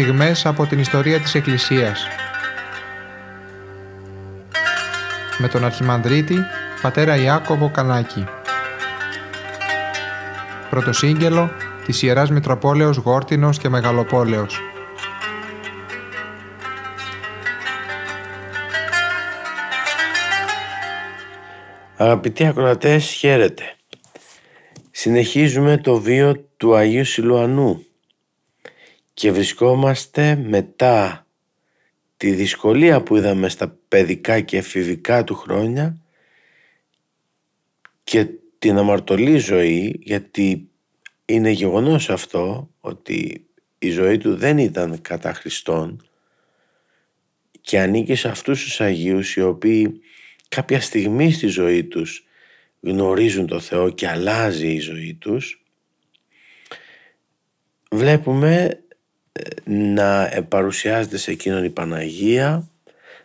στιγμές από την ιστορία της Εκκλησίας. Με τον Αρχιμανδρίτη, πατέρα Ιάκωβο Κανάκη. Πρωτοσύγγελο της Ιεράς Μητροπόλεως Γόρτινος και Μεγαλοπόλεως. Αγαπητοί ακροατές, χαίρετε. Συνεχίζουμε το βίο του Αγίου Σιλουανού και βρισκόμαστε μετά τη δυσκολία που είδαμε στα παιδικά και εφηβικά του χρόνια και την αμαρτωλή ζωή γιατί είναι γεγονός αυτό ότι η ζωή του δεν ήταν κατά Χριστόν και ανήκει σε αυτούς τους Αγίους οι οποίοι κάποια στιγμή στη ζωή τους γνωρίζουν το Θεό και αλλάζει η ζωή τους βλέπουμε ε, να παρουσιάζεται σε εκείνον η Παναγία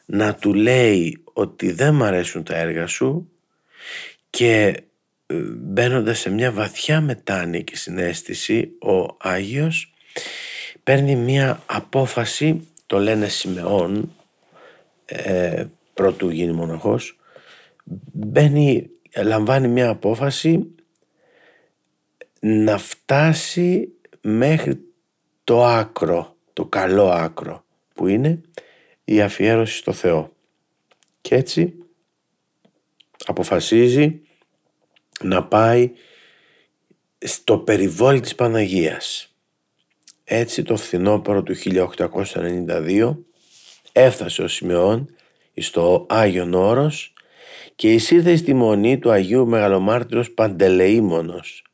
να του λέει ότι δεν μ' αρέσουν τα έργα σου και ε, μπαίνοντας σε μια βαθιά μετάνοια και συνέστηση ο Άγιος παίρνει μια απόφαση το λένε Σιμεών ε, πρωτού γίνει μοναχός μπαίνει, λαμβάνει μια απόφαση να φτάσει μέχρι το άκρο, το καλό άκρο που είναι η αφιέρωση στο Θεό. Και έτσι αποφασίζει να πάει στο περιβόλι της Παναγίας. Έτσι το φθινόπωρο του 1892 έφτασε ο Σιμεών στο Άγιον Όρος και εισήρθε στη μονή του Αγίου Μεγαλομάρτυρος Παντελεήμονος.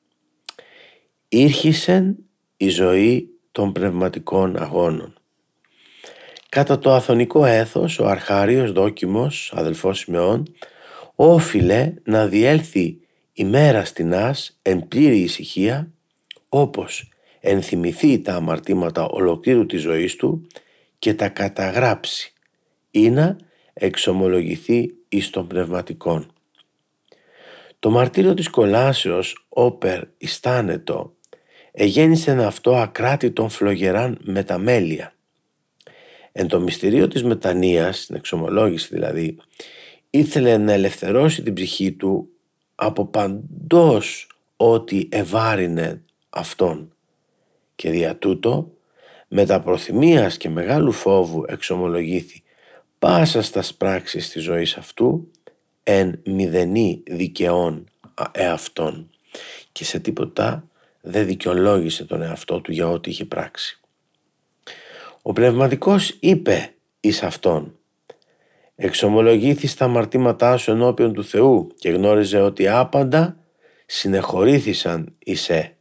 Ήρχισεν η ζωή των πνευματικών αγώνων. Κατά το αθωνικό έθος, ο αρχάριος δόκιμος, αδελφός Σιμεών, όφιλε να διέλθει ημέρα στην άς εν πλήρη ησυχία, όπως ενθυμηθεί τα αμαρτήματα ολοκλήρου της ζωής του και τα καταγράψει, ή να εξομολογηθεί εις των πνευματικών. Το μαρτύριο της κολάσεως όπερ ιστάνετο εγέννησε αυτό ακράτητον φλογεράν μεταμέλεια. Εν το μυστηρίο της μετανοίας, την εξομολόγηση δηλαδή, ήθελε να ελευθερώσει την ψυχή του από παντός ό,τι ευάρινε αυτόν και δια τούτο με τα προθυμίας και μεγάλου φόβου εξομολογήθη πάσα στα πράξεις της ζωής αυτού εν μηδενή δικαιών εαυτόν και σε τίποτα δεν δικαιολόγησε τον εαυτό του για ό,τι είχε πράξει. Ο πνευματικός είπε εις αυτόν εξομολογήθη στα αμαρτήματά σου ενώπιον του Θεού και γνώριζε ότι άπαντα συνεχωρήθησαν εισέ.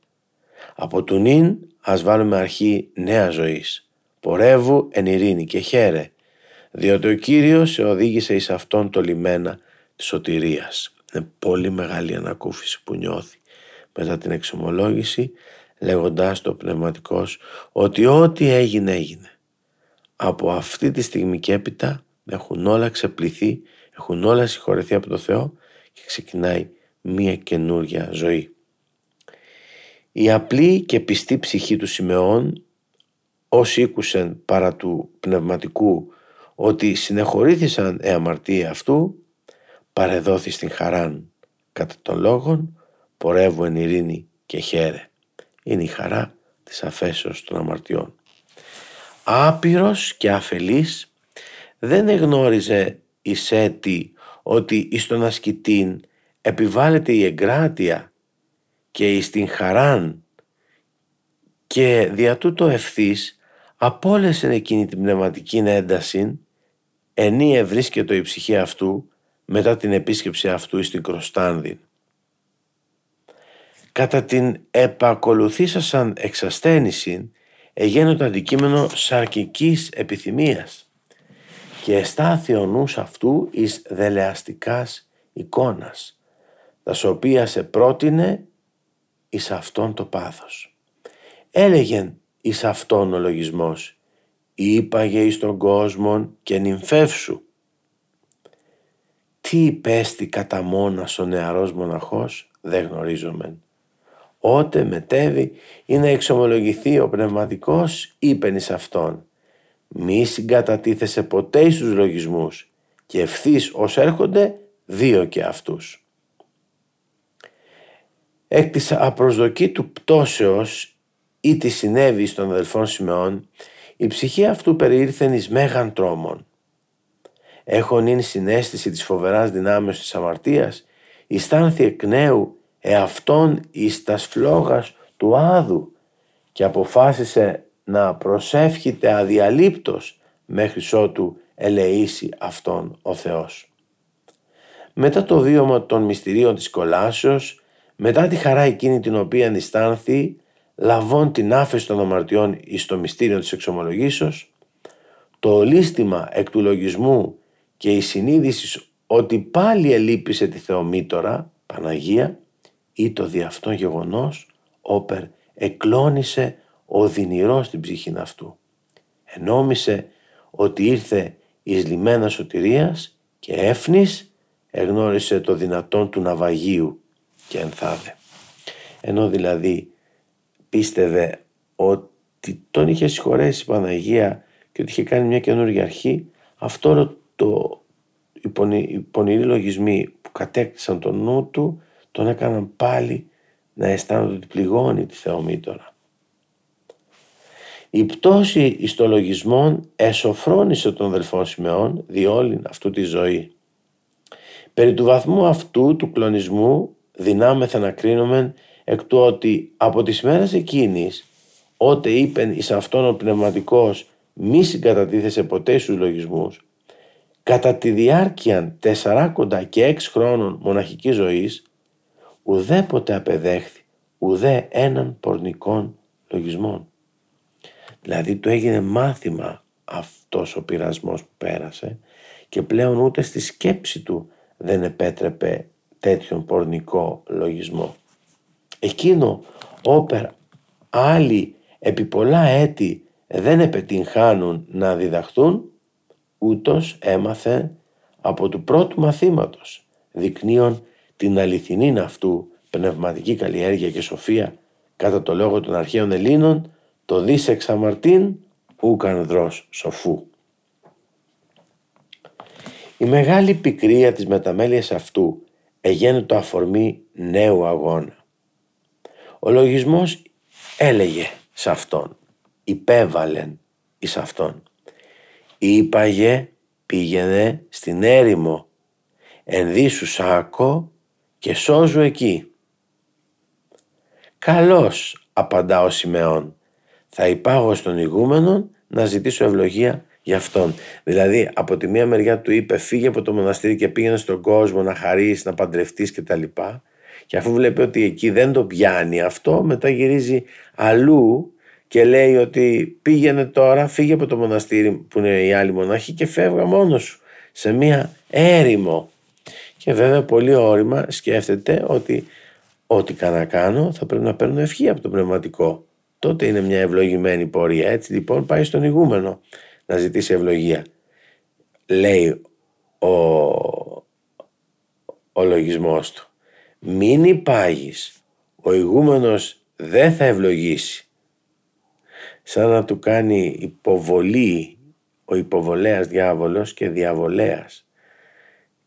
Από του νυν ας βάλουμε αρχή νέα ζωής. Πορεύου εν ειρήνη και χαίρε διότι ο Κύριος σε οδήγησε εις αυτόν το λιμένα της σωτηρίας. Είναι πολύ μεγάλη ανακούφιση που νιώθει μετά την εξομολόγηση λέγοντάς το πνευματικός ότι ό,τι έγινε έγινε. Από αυτή τη στιγμή και έπειτα έχουν όλα ξεπληθεί, έχουν όλα συγχωρεθεί από το Θεό και ξεκινάει μία καινούρια ζωή. Η απλή και πιστή ψυχή του Σιμεών όσοι ήκουσεν παρά του πνευματικού ότι συνεχωρήθησαν ε αμαρτία αυτού παρεδόθη στην χαράν κατά των λόγων πορεύου εν ειρήνη και χαίρε. Είναι η χαρά της αφέσεως των αμαρτιών. Άπειρος και αφελής δεν εγνώριζε η Σέτη ότι εις τον ασκητήν επιβάλλεται η εγκράτεια και εις την χαράν και δια τούτο ευθύς απόλεσεν εκείνη την πνευματική ένταση ενίε βρίσκεται η ψυχή αυτού μετά την επίσκεψη αυτού στην Κροστάνδη. Κατά την επακολουθήσασαν εξασθένηση εγένω το αντικείμενο σαρκικής επιθυμίας και εστάθη ο νους αυτού εις δελεαστικάς εικόνας, τα οποία σε πρότεινε εις αυτόν το πάθος. Έλεγεν εις αυτόν ο λογισμός είπαγε εις τον κόσμο και νυμφεύσου. Τι υπέστη κατά μόνας ο νεαρός μοναχός δεν γνωρίζομεν. Ότε μετέβει ή να εξομολογηθεί ο πνευματικός είπεν εις αυτόν μη συγκατατίθεσαι ποτέ στους λογισμούς και ευθύς ως έρχονται δύο και αυτούς. Εκ της απροσδοκήτου πτώσεως ή τι συνέβης στον αδελφόν Σιμεών, η ψυχή αυτού περιήρθεν εις μέγαν τρόμων. Έχον είναι συνέστηση της φοβεράς δυνάμεως της αμαρτίας, ιστάνθη εκ νέου εαυτόν εις τας φλόγας του άδου και αποφάσισε να προσεύχεται αδιαλείπτος μέχρι ότου ελεήσει αυτόν ο Θεός. Μετά το βίωμα των μυστηρίων της κολάσεως, μετά τη χαρά εκείνη την οποία αισθάνθη, λαβών την άφεση των αμαρτιών εις το μυστήριο της εξομολογήσεως, το ολίστημα εκ του λογισμού και η συνείδησης ότι πάλι ελείπησε τη Θεομήτωρα, Παναγία, ή το δι' αυτό γεγονός, όπερ εκλώνησε οδυνηρό στην ψυχή αυτού. Ενόμισε ότι ήρθε εις λιμένας σωτηρίας και έφνης εγνώρισε το δυνατόν του ναυαγίου και ενθάδε. Ενώ δηλαδή πίστευε ότι τον είχε συγχωρέσει η Παναγία και ότι είχε κάνει μια καινούργια αρχή, αυτό το οι πονηροί λογισμοί που κατέκτησαν τον νου του τον έκαναν πάλι να αισθάνονται ότι πληγώνει τη Θεομήτωρα. Η πτώση ιστολογισμών εσωφρόνησε τον αδελφό Σιμεών διόλυν αυτού τη ζωή. Περί του βαθμού αυτού του κλονισμού δυνάμεθα να κρίνουμε εκ του ότι από τις μέρες εκείνης ότε είπεν εις αυτόν ο πνευματικός μη συγκατατίθεσε ποτέ στους λογισμούς κατά τη διάρκεια τεσσαράκοντα και έξι χρόνων μοναχικής ζωής ουδέποτε απεδέχθη ουδέ έναν πορνικών λογισμών. Δηλαδή του έγινε μάθημα αυτός ο πειρασμός που πέρασε και πλέον ούτε στη σκέψη του δεν επέτρεπε τέτοιον πορνικό λογισμό. Εκείνο όπερ άλλοι επί πολλά έτη δεν επετυγχάνουν να διδαχθούν ούτως έμαθε από του πρώτου μαθήματος δεικνύων την αληθινή αυτού πνευματική καλλιέργεια και σοφία κατά το λόγο των αρχαίων Ελλήνων το δις εξαμαρτήν ούκαν δρός σοφού. Η μεγάλη πικρία της μεταμέλειας αυτού εγένε το αφορμή νέου αγώνα. Ο λογισμός έλεγε σε αυτόν, υπέβαλεν εις αυτόν. Είπαγε πήγαινε στην έρημο, ενδύσου σάκο και σώζου εκεί. Καλώς απαντά ο Σιμεών, θα υπάγω στον ηγούμενο να ζητήσω ευλογία για αυτόν. Δηλαδή από τη μία μεριά του είπε φύγε από το μοναστήρι και πήγαινε στον κόσμο να χαρείς, να παντρευτείς κτλ. Και αφού βλέπει ότι εκεί δεν το πιάνει αυτό μετά γυρίζει αλλού και λέει ότι πήγαινε τώρα, φύγε από το μοναστήρι που είναι οι άλλοι μονάχοι και φεύγα μόνος σου σε μία έρημο. Και βέβαια πολύ όρημα σκέφτεται ότι ό,τι να κάνω θα πρέπει να παίρνω ευχή από το πνευματικό τότε είναι μια ευλογημένη πορεία. Έτσι λοιπόν πάει στον ηγούμενο να ζητήσει ευλογία. Λέει ο, ο λογισμός του. Μην υπάγεις, ο ηγούμενος δεν θα ευλογήσει. Σαν να του κάνει υποβολή ο υποβολέας διάβολος και διαβολέας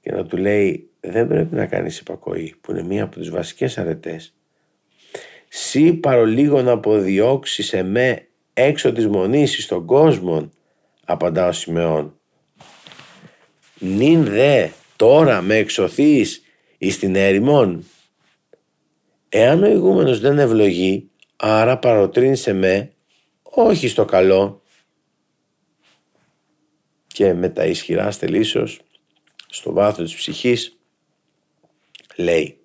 και να του λέει δεν πρέπει να κάνεις υπακοή που είναι μία από τις βασικές αρετές Σύ παρολίγο να αποδιώξει εμέ έξω της μονής στον κόσμο, απαντά ο Σιμεών. Νην δε τώρα με εξωθείς εις την έρημον. Εάν ο ηγούμενος δεν ευλογεί, άρα παροτρύνει σε με, όχι στο καλό. Και με τα ισχυρά στελίσσος, στο βάθος της ψυχής, λέει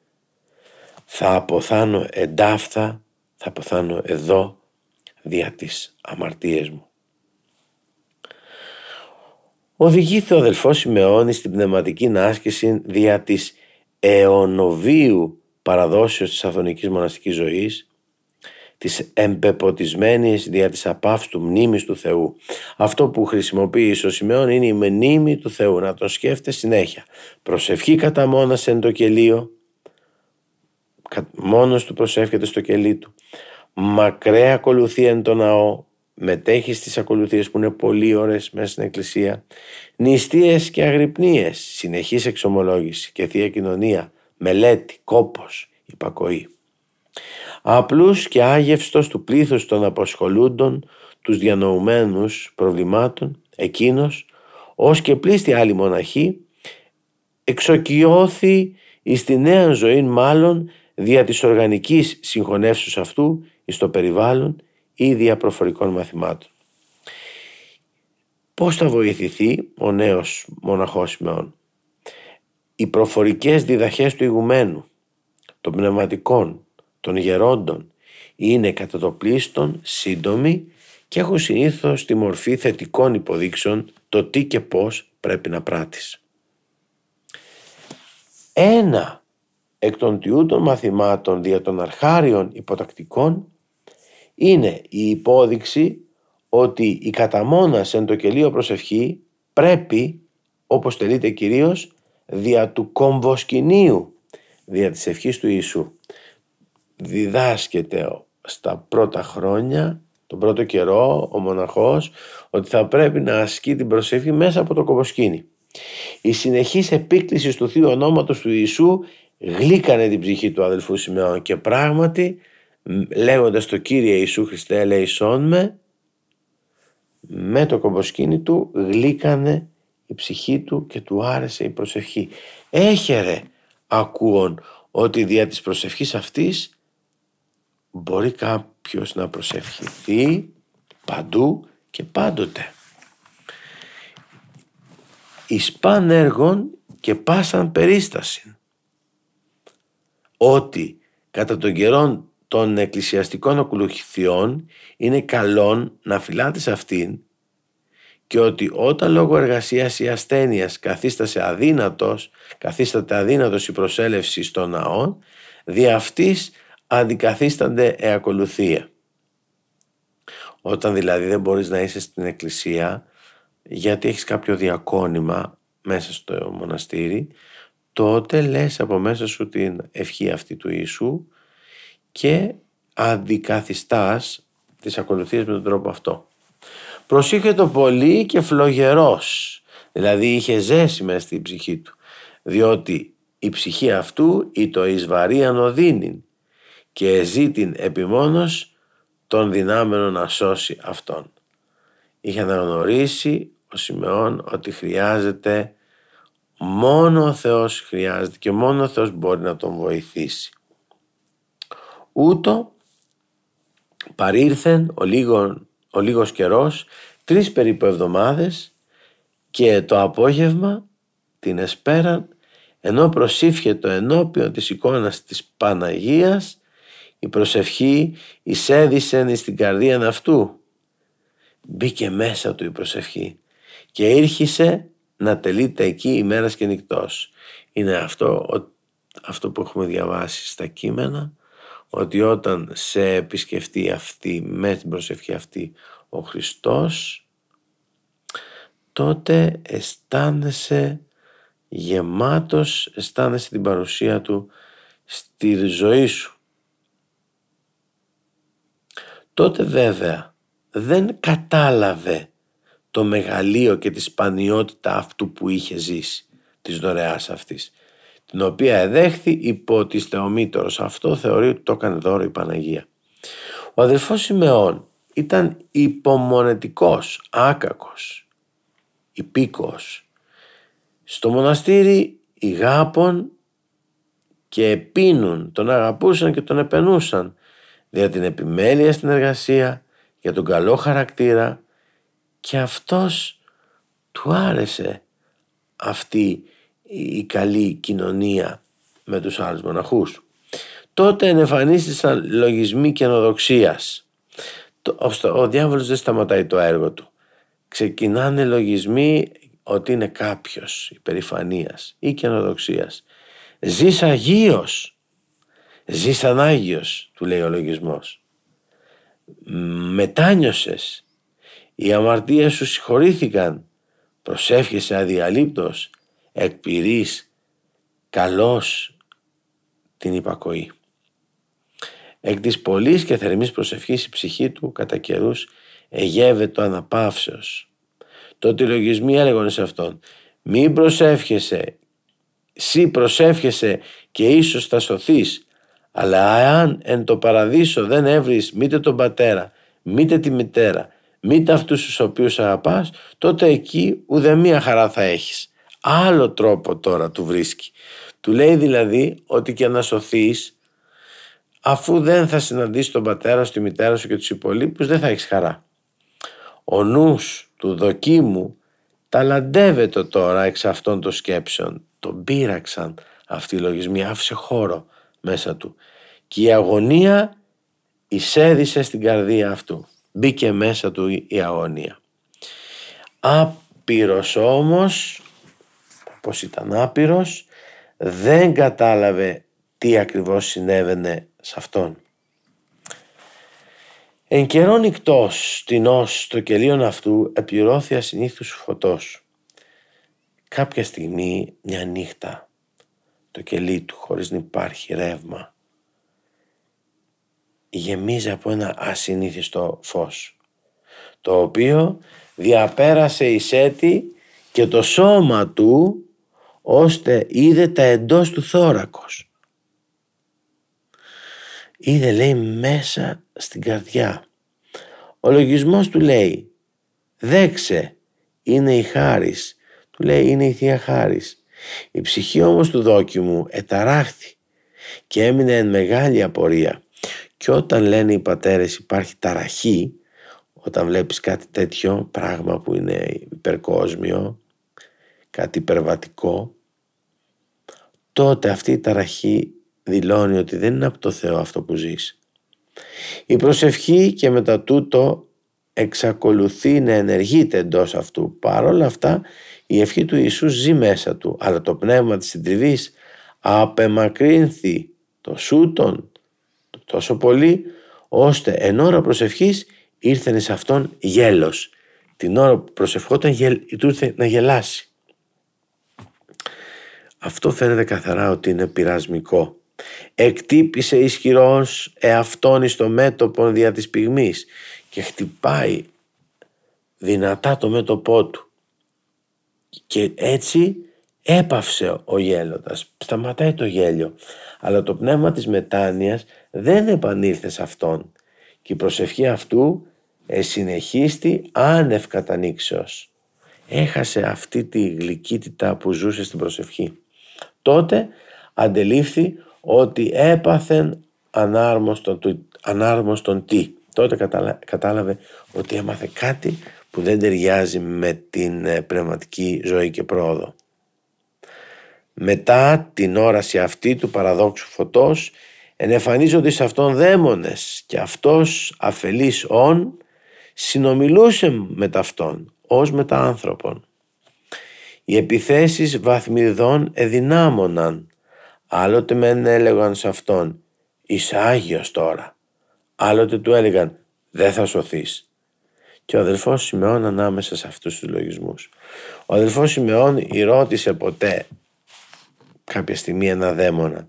θα αποθάνω εντάφθα, θα αποθάνω εδώ δια τις αμαρτίες μου. Οδηγήθηκε ο αδελφός Σιμεώνης στην πνευματική άσκηση δια της αιωνοβίου παραδόσεως της αθωνικής μοναστικής ζωής, της εμπεποτισμένης δια της απαύστου μνήμης του Θεού. Αυτό που χρησιμοποιεί ο Σιμεών είναι η μνήμη του Θεού, να τον σκέφτεται συνέχεια. Προσευχή κατά μόνας εν το κελίο, μόνος του προσεύχεται στο κελί του. Μακραία ακολουθία είναι το ναό, μετέχει στις ακολουθίες που είναι πολύ ώρες μέσα στην εκκλησία, νηστείες και αγρυπνίες, συνεχής εξομολόγηση και θεία κοινωνία, μελέτη, κόπος, υπακοή. Απλούς και άγευστος του πλήθους των απασχολούντων, τους διανοουμένους προβλημάτων, εκείνος, ως και πλήστη άλλη μοναχή, εξοκιώθη εις τη νέα ζωή μάλλον δια της οργανικής συγχωνεύσεως αυτού εις το περιβάλλον ή δια προφορικών μαθημάτων. Πώς θα βοηθηθεί ο νέος μοναχός Σιμεών; Οι προφορικές διδαχές του ηγουμένου, των πνευματικών, των γερόντων είναι κατά το πλήστον σύντομοι και έχουν συνήθως τη μορφή θετικών υποδείξεων το τι και πώς πρέπει να πράττεις. Ένα εκ των τιούτων μαθημάτων δια των αρχάριων υποτακτικών είναι η υπόδειξη ότι η καταμόνας εν το κελίο προσευχή πρέπει, όπως τελείται κυρίως, δια του κομβοσκηνίου, δια της ευχής του Ιησού. Διδάσκεται στα πρώτα χρόνια, τον πρώτο καιρό, ο μοναχός, ότι θα πρέπει να ασκεί την προσευχή μέσα από το κομβοσκήνι. Η συνεχής επίκληση του Θείου Ονόματος του Ιησού γλύκανε την ψυχή του αδελφού Σιμεών και πράγματι λέγοντας το Κύριε Ιησού Χριστέ ελέησόν με με το κομποσκίνη του γλύκανε η ψυχή του και του άρεσε η προσευχή. Έχερε ακούων ότι δια της προσευχής αυτής μπορεί κάποιος να προσευχηθεί παντού και πάντοτε. Εις παν έργων και πάσαν περίσταση. Ότι κατά τον καιρό των εκκλησιαστικών ακολουθιών είναι καλόν να φυλάτε σε αυτήν και ότι όταν λόγω εργασίας ή ασθένειας καθίστασε αδύνατος, καθίσταται αδύνατος η προσέλευση στον ναό, δι' αυτής αντικαθίστανται εακολουθία. Όταν δηλαδή δεν μπορείς να είσαι στην εκκλησία γιατί έχεις κάποιο διακόνημα μέσα στο μοναστήρι, τότε λες από μέσα σου την ευχή αυτή του Ιησού και αντικαθιστάς τις ακολουθίες με τον τρόπο αυτό. το πολύ και φλογερός, δηλαδή είχε ζέση μέσα στην ψυχή του, διότι η ψυχή αυτού ή το εις βαρύ και ζήτην επιμόνως των δυνάμενων να σώσει αυτόν. Είχε αναγνωρίσει ο Σιμεών ότι χρειάζεται μόνο ο Θεός χρειάζεται και μόνο ο Θεός μπορεί να τον βοηθήσει. Ούτω παρήρθεν ο, λίγο, ο λίγος καιρός, τρεις περίπου εβδομάδες και το απόγευμα την εσπέραν ενώ προσήφιε το ενώπιον της εικόνας της Παναγίας η προσευχή εισέδησεν στην καρδία αυτού. Μπήκε μέσα του η προσευχή και ήρχισε να τελείται εκεί ημέρας και νυχτός. Είναι αυτό, αυτό που έχουμε διαβάσει στα κείμενα ότι όταν σε επισκεφτεί αυτή με την προσευχή αυτή ο Χριστός τότε αισθάνεσαι γεμάτος, αισθάνεσαι την παρουσία Του στη ζωή σου. Τότε βέβαια δεν κατάλαβε το μεγαλείο και τη σπανιότητα αυτού που είχε ζήσει, της δωρεάς αυτής την οποία εδέχθη υπό της θεομήτωρος. Αυτό θεωρεί ότι το έκανε δώρο η Παναγία. Ο αδελφός Σιμεών ήταν υπομονετικός, άκακος, υπήκος. Στο μοναστήρι οι γάπων και επίνουν, τον αγαπούσαν και τον επενούσαν για την επιμέλεια στην εργασία, για τον καλό χαρακτήρα και αυτός του άρεσε αυτή η καλή κοινωνία με τους άλλους μοναχούς. Τότε ενεφανίστησαν λογισμοί καινοδοξίας. Ο διάβολος δεν σταματάει το έργο του. Ξεκινάνε λογισμοί ότι είναι κάποιος υπερηφανίας ή καινοδοξίας. Ζεις Αγίος, ζεις Ανάγιος, του λέει ο λογισμός. Μετάνιωσες, οι αμαρτίες σου συγχωρήθηκαν, προσεύχεσαι αδιαλείπτος, εκπηρείς καλώς την υπακοή. Εκ της πολλής και θερμής προσευχής η ψυχή του κατά καιρούς εγεύεται αναπαύσεως. Τότε οι λογισμοί έλεγαν σε αυτόν «Μην προσεύχεσαι, σύ προσεύχεσαι και ίσως θα σωθείς, αλλά αν εν το παραδείσο δεν έβρεις μήτε τον πατέρα, μήτε τη μητέρα, μήτε αυτούς τους οποίους αγαπάς, τότε εκεί ουδέμια χαρά θα έχεις. Άλλο τρόπο τώρα του βρίσκει. Του λέει δηλαδή ότι και να σωθείς, αφού δεν θα συναντήσεις τον πατέρα σου, τη μητέρα σου και τους υπολείπους, δεν θα έχεις χαρά. Ο νους του δοκίμου ταλαντεύεται τώρα εξ αυτών των σκέψεων. Τον πείραξαν αυτοί οι λογισμοί, άφησε χώρο μέσα του. Και η αγωνία εισέδισε στην καρδία αυτού. Μπήκε μέσα του η αγωνία. Άπειρος όμως, πως ήταν άπειρος, δεν κατάλαβε τι ακριβώς συνέβαινε σε αυτόν. Εν καιρό νυχτός, ως το κελίον αυτού επιρώθη ασυνήθους φωτός. Κάποια στιγμή, μια νύχτα, το κελί του χωρίς να υπάρχει ρεύμα, γεμίζει από ένα ασυνήθιστο φως, το οποίο διαπέρασε η σέτη και το σώμα του ώστε είδε τα εντός του θώρακος. Είδε λέει μέσα στην καρδιά. Ο λογισμός του λέει δέξε είναι η χάρις. Του λέει είναι η Θεία Χάρις. Η ψυχή όμως του δόκιμου εταράχθη και έμεινε εν μεγάλη απορία. Και όταν λένε οι πατέρες υπάρχει ταραχή, όταν βλέπεις κάτι τέτοιο πράγμα που είναι υπερκόσμιο, κάτι υπερβατικό, τότε αυτή η ταραχή δηλώνει ότι δεν είναι από το Θεό αυτό που ζεις. Η προσευχή και μετά τούτο εξακολουθεί να ενεργείται εντός αυτού. Παρ' όλα αυτά η ευχή του Ιησού ζει μέσα του, αλλά το πνεύμα της συντριβής απεμακρύνθη το σούτον τόσο πολύ, ώστε εν ώρα προσευχής ήρθε σε αυτόν γέλος. Την ώρα που προσευχόταν του ήρθε να γελάσει. Αυτό φαίνεται καθαρά ότι είναι πειρασμικό. Εκτύπησε ισχυρός εαυτόν εις το μέτωπο δια της πυγμής και χτυπάει δυνατά το μέτωπό του. Και έτσι έπαυσε ο γέλοντας, σταματάει το γέλιο. Αλλά το πνεύμα της μετάνοιας δεν επανήλθε σε αυτόν και η προσευχή αυτού συνεχίστη άνευ κατανήξεως. Έχασε αυτή τη γλυκύτητα που ζούσε στην προσευχή. Τότε αντελήφθη ότι έπαθεν ανάρμοστον, ανάρμοστον τι. Τότε κατάλαβε ότι έμαθε κάτι που δεν ταιριάζει με την ε, πνευματική ζωή και πρόοδο. Μετά την όραση αυτή του παραδόξου φωτός ενεφανίζονται σε αυτόν δαίμονες και αυτός αφελής όν συνομιλούσε με ταυτόν ως με τα άνθρωπον. Οι επιθέσεις βαθμιδών εδυνάμωναν. Άλλοτε μεν έλεγαν σε αυτόν «Είσαι Άγιος τώρα». Άλλοτε του έλεγαν «Δεν θα σωθείς». Και ο αδελφός Σιμεών ανάμεσα σε αυτούς τους λογισμούς. Ο αδελφός Σιμεών ρώτησε ποτέ κάποια στιγμή ένα δαίμονα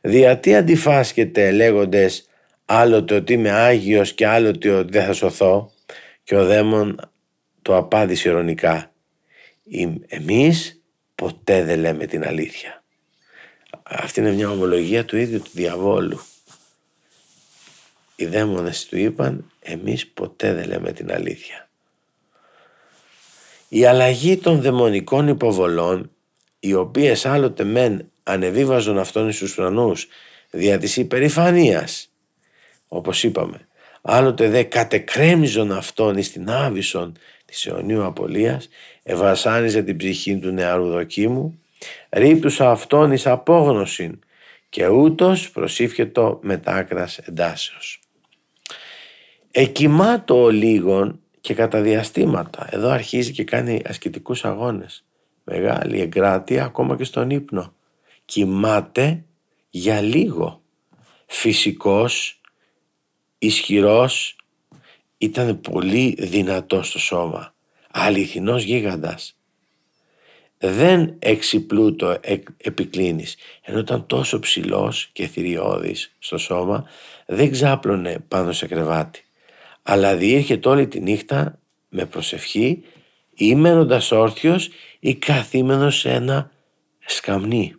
«Δια τι αντιφάσκεται λέγοντες άλλοτε ότι είμαι Άγιος και άλλοτε ότι δεν θα σωθώ» και ο δαίμον το απάντησε ειρωνικά εμείς ποτέ δεν λέμε την αλήθεια. Αυτή είναι μια ομολογία του ίδιου του διαβόλου. Οι δαίμονες του είπαν εμείς ποτέ δεν λέμε την αλήθεια. Η αλλαγή των δαιμονικών υποβολών οι οποίες άλλοτε μεν ανεβίβαζαν αυτόν στους ουρανούς δια της υπερηφανίας όπως είπαμε άλλοτε δε κατεκρέμιζον αυτόν εις την άβυσον της αιωνίου απολίας ευασάνιζε την ψυχή του νεαρού δοκίμου, ρίπτουσα αυτόν εις απόγνωσιν και ούτως προσήφιετο μετάκρας εντάσεως. Εκοιμάτω λίγον και κατά διαστήματα. Εδώ αρχίζει και κάνει ασκητικούς αγώνες. Μεγάλη εγκράτεια ακόμα και στον ύπνο. Κοιμάται για λίγο. Φυσικός, ισχυρός, ήταν πολύ δυνατός στο σώμα αληθινός γίγαντας. δεν εξυπλούτο επικλίνεις ενώ ήταν τόσο ψηλός και θηριώδης στο σώμα δεν ξάπλωνε πάνω σε κρεβάτι αλλά διήρχεται όλη τη νύχτα με προσευχή ή μένοντας όρθιος ή καθήμενος σε ένα σκαμνί.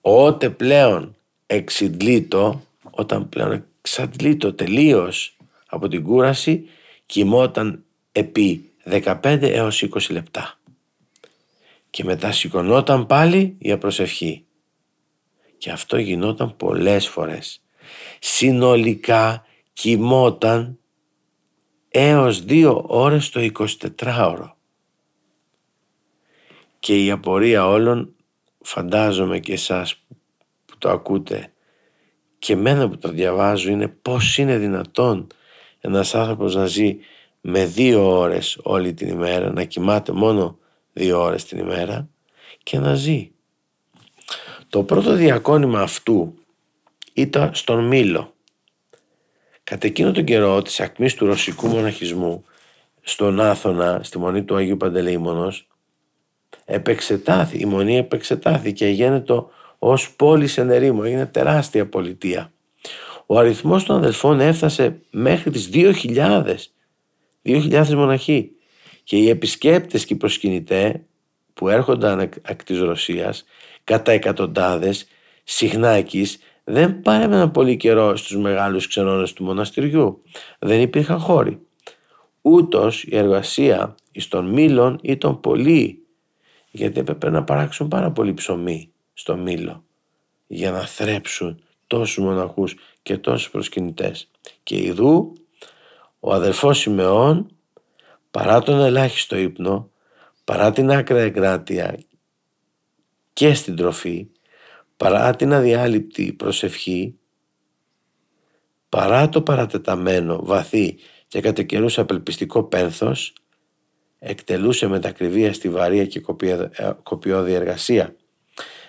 Ότε πλέον εξυντλήτω, όταν πλέον εξαντλήτω τελείως από την κούραση, κοιμόταν επί 15 έως 20 λεπτά. Και μετά σηκωνόταν πάλι για προσευχή. Και αυτό γινόταν πολλές φορές. Συνολικά κοιμόταν έως δύο ώρες το 24ωρο. Και η απορία όλων, φαντάζομαι και εσάς που το ακούτε και εμένα που το διαβάζω είναι πώς είναι δυνατόν ένας άνθρωπος να ζει με δύο ώρες όλη την ημέρα, να κοιμάται μόνο δύο ώρες την ημέρα και να ζει. Το πρώτο διακόνημα αυτού ήταν στον Μήλο Κατά εκείνο τον καιρό της ακμής του ρωσικού μοναχισμού στον Άθωνα, στη μονή του Αγίου Παντελεήμονος, επεξετάθη, η μονή επεξετάθηκε, γίνεται ως πόλη σε νερήμο, έγινε τεράστια πολιτεία. Ο αριθμός των αδελφών έφτασε μέχρι τις 2.000, 2.000 μοναχοί. Και οι επισκέπτες και οι προσκυνητές που έρχονταν εκ της Ρωσίας κατά εκατοντάδες συχνά δεν παρέμεναν πολύ καιρό στους μεγάλους ξενώνες του μοναστηριού. Δεν υπήρχαν χώροι. Ούτως η εργασία εις των μήλων ήταν πολύ γιατί έπρεπε να παράξουν πάρα πολύ ψωμί στο μήλο για να θρέψουν τόσους μοναχούς και τόσους προσκυνητές. Και ειδού ο αδελφός Σιμεών παρά τον ελάχιστο ύπνο, παρά την άκρα εγκράτεια και στην τροφή παρά την αδιάλειπτη προσευχή, παρά το παρατεταμένο, βαθύ και κατά καιρούς απελπιστικό πένθος, εκτελούσε με τα κρυβία στη βαρία και κοπιώδη εργασία,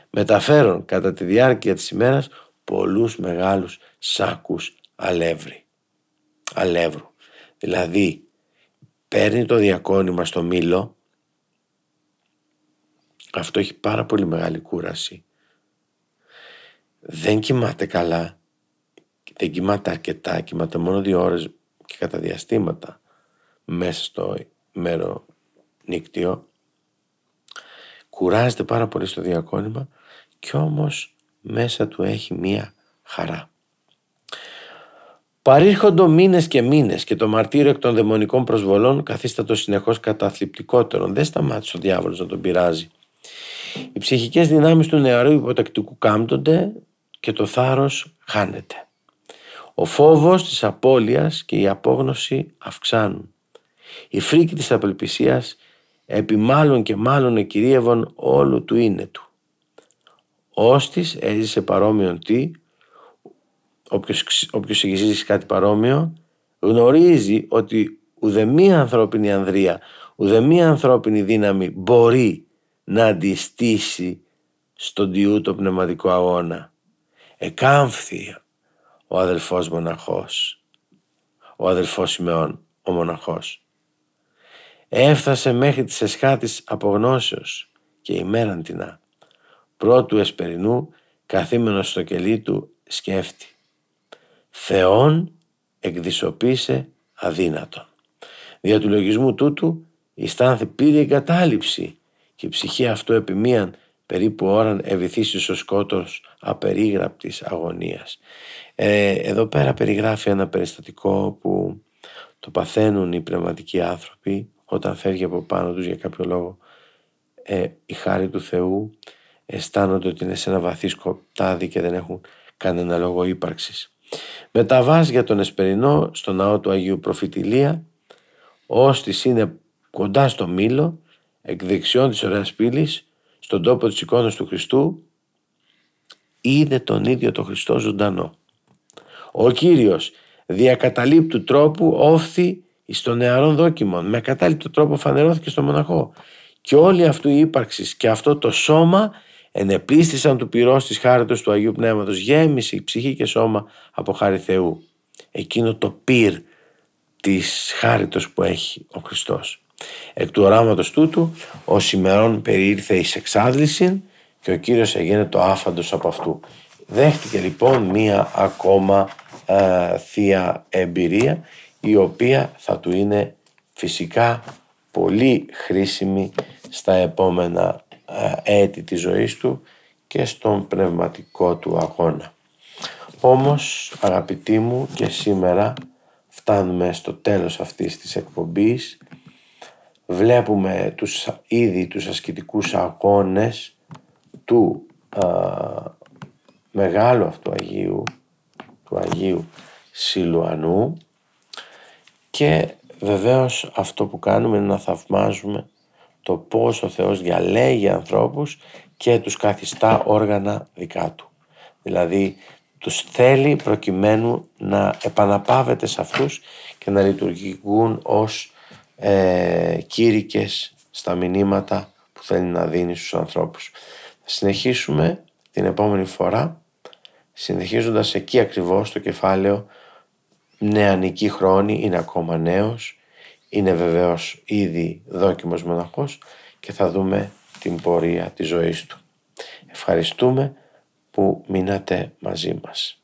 μεταφέρον κατά τη διάρκεια της ημέρας πολλούς μεγάλους σάκους αλεύρι, αλεύρου. Δηλαδή, παίρνει το διακόνημα στο μήλο, αυτό έχει πάρα πολύ μεγάλη κούραση δεν κοιμάται καλά, δεν κοιμάται αρκετά, κοιμάται μόνο δύο ώρες και κατά διαστήματα μέσα στο μέρο νύκτιο. Κουράζεται πάρα πολύ στο διακόνημα και όμως μέσα του έχει μία χαρά. Παρήρχοντο μήνες και μήνες και το μαρτύριο εκ των δαιμονικών προσβολών καθίστατο συνεχώς καταθλιπτικότερον. Δεν σταμάτησε ο διάβολος να τον πειράζει. Οι ψυχικές δυνάμεις του νεαρού υποτακτικού κάμπτονται και το θάρρος χάνεται. Ο φόβος της απώλειας και η απόγνωση αυξάνουν. Η φρίκη της απελπισίας επί μάλλον και μάλλον εκυρίευαν όλου του είναι του. Όστις έζησε παρόμοιον τι, όποιος, όποιος έχει κάτι παρόμοιο, γνωρίζει ότι ουδεμία ανθρώπινη ανδρεία, ουδεμία ανθρώπινη δύναμη μπορεί να αντιστήσει στον τιούτο πνευματικό αγώνα εκάμφθη ο αδελφός μοναχός, ο αδελφός Σιμεών, ο μοναχός. Έφτασε μέχρι τις εσχάτης απογνώσεως και ημέραν τεινά. Πρώτου εσπερινού καθήμενος στο κελί του σκέφτη. Θεόν εκδισοποίησε αδύνατον. Δια του λογισμού τούτου η στάνθη πήρε εγκατάλειψη και η ψυχή αυτού επί μίαν περίπου ώραν ευηθήσει ο σκότος απερίγραπτης αγωνίας. Ε, εδώ πέρα περιγράφει ένα περιστατικό που το παθαίνουν οι πνευματικοί άνθρωποι όταν φεύγει από πάνω τους για κάποιο λόγο ε, η χάρη του Θεού αισθάνονται ότι είναι σε ένα βαθύ σκοτάδι και δεν έχουν κανένα λόγο ύπαρξης. Μεταβάς για τον Εσπερινό στο ναό του Αγίου Προφητηλία ώστις είναι κοντά στο Μήλο εκ δεξιών της ωραίας πύλης στον τόπο της εικόνας του Χριστού είδε τον ίδιο τον Χριστό ζωντανό. Ο Κύριος διακαταλείπτου τρόπου όφθη στον νεαρόν δόκιμον. Με κατάληπτο τρόπο φανερώθηκε στο μοναχό. Και όλη αυτού η ύπαρξης και αυτό το σώμα ενεπλίστησαν του πυρός της χάριτος του Αγίου Πνεύματος. Γέμισε η ψυχή και σώμα από χάρη Θεού. Εκείνο το πυρ της χάριτος που έχει ο Χριστός Εκ του οράματος τούτου, ο Σιμερών περιήρθε εις εξάντληση και ο Κύριος έγινε το άφαντος από αυτού. Δέχτηκε λοιπόν μία ακόμα ε, θεία εμπειρία η οποία θα του είναι φυσικά πολύ χρήσιμη στα επόμενα ε, έτη της ζωής του και στον πνευματικό του αγώνα. Όμως αγαπητοί μου και σήμερα φτάνουμε στο τέλος αυτής της εκπομπής βλέπουμε τους, ήδη τους ασκητικούς αγώνες του α, μεγάλου αυτού Αγίου του Αγίου Σιλουανού και βεβαίως αυτό που κάνουμε είναι να θαυμάζουμε το πώς ο Θεός διαλέγει ανθρώπους και τους καθιστά όργανα δικά Του. Δηλαδή τους θέλει προκειμένου να επαναπάβεται σε αυτούς και να λειτουργούν ως ε, κήρυκες στα μηνύματα που θέλει να δίνει στους ανθρώπους. Θα συνεχίσουμε την επόμενη φορά συνεχίζοντας εκεί ακριβώς το κεφάλαιο νεανική χρόνη, είναι ακόμα νέος, είναι βεβαίως ήδη δόκιμος μοναχός και θα δούμε την πορεία της ζωής του. Ευχαριστούμε που μείνατε μαζί μας.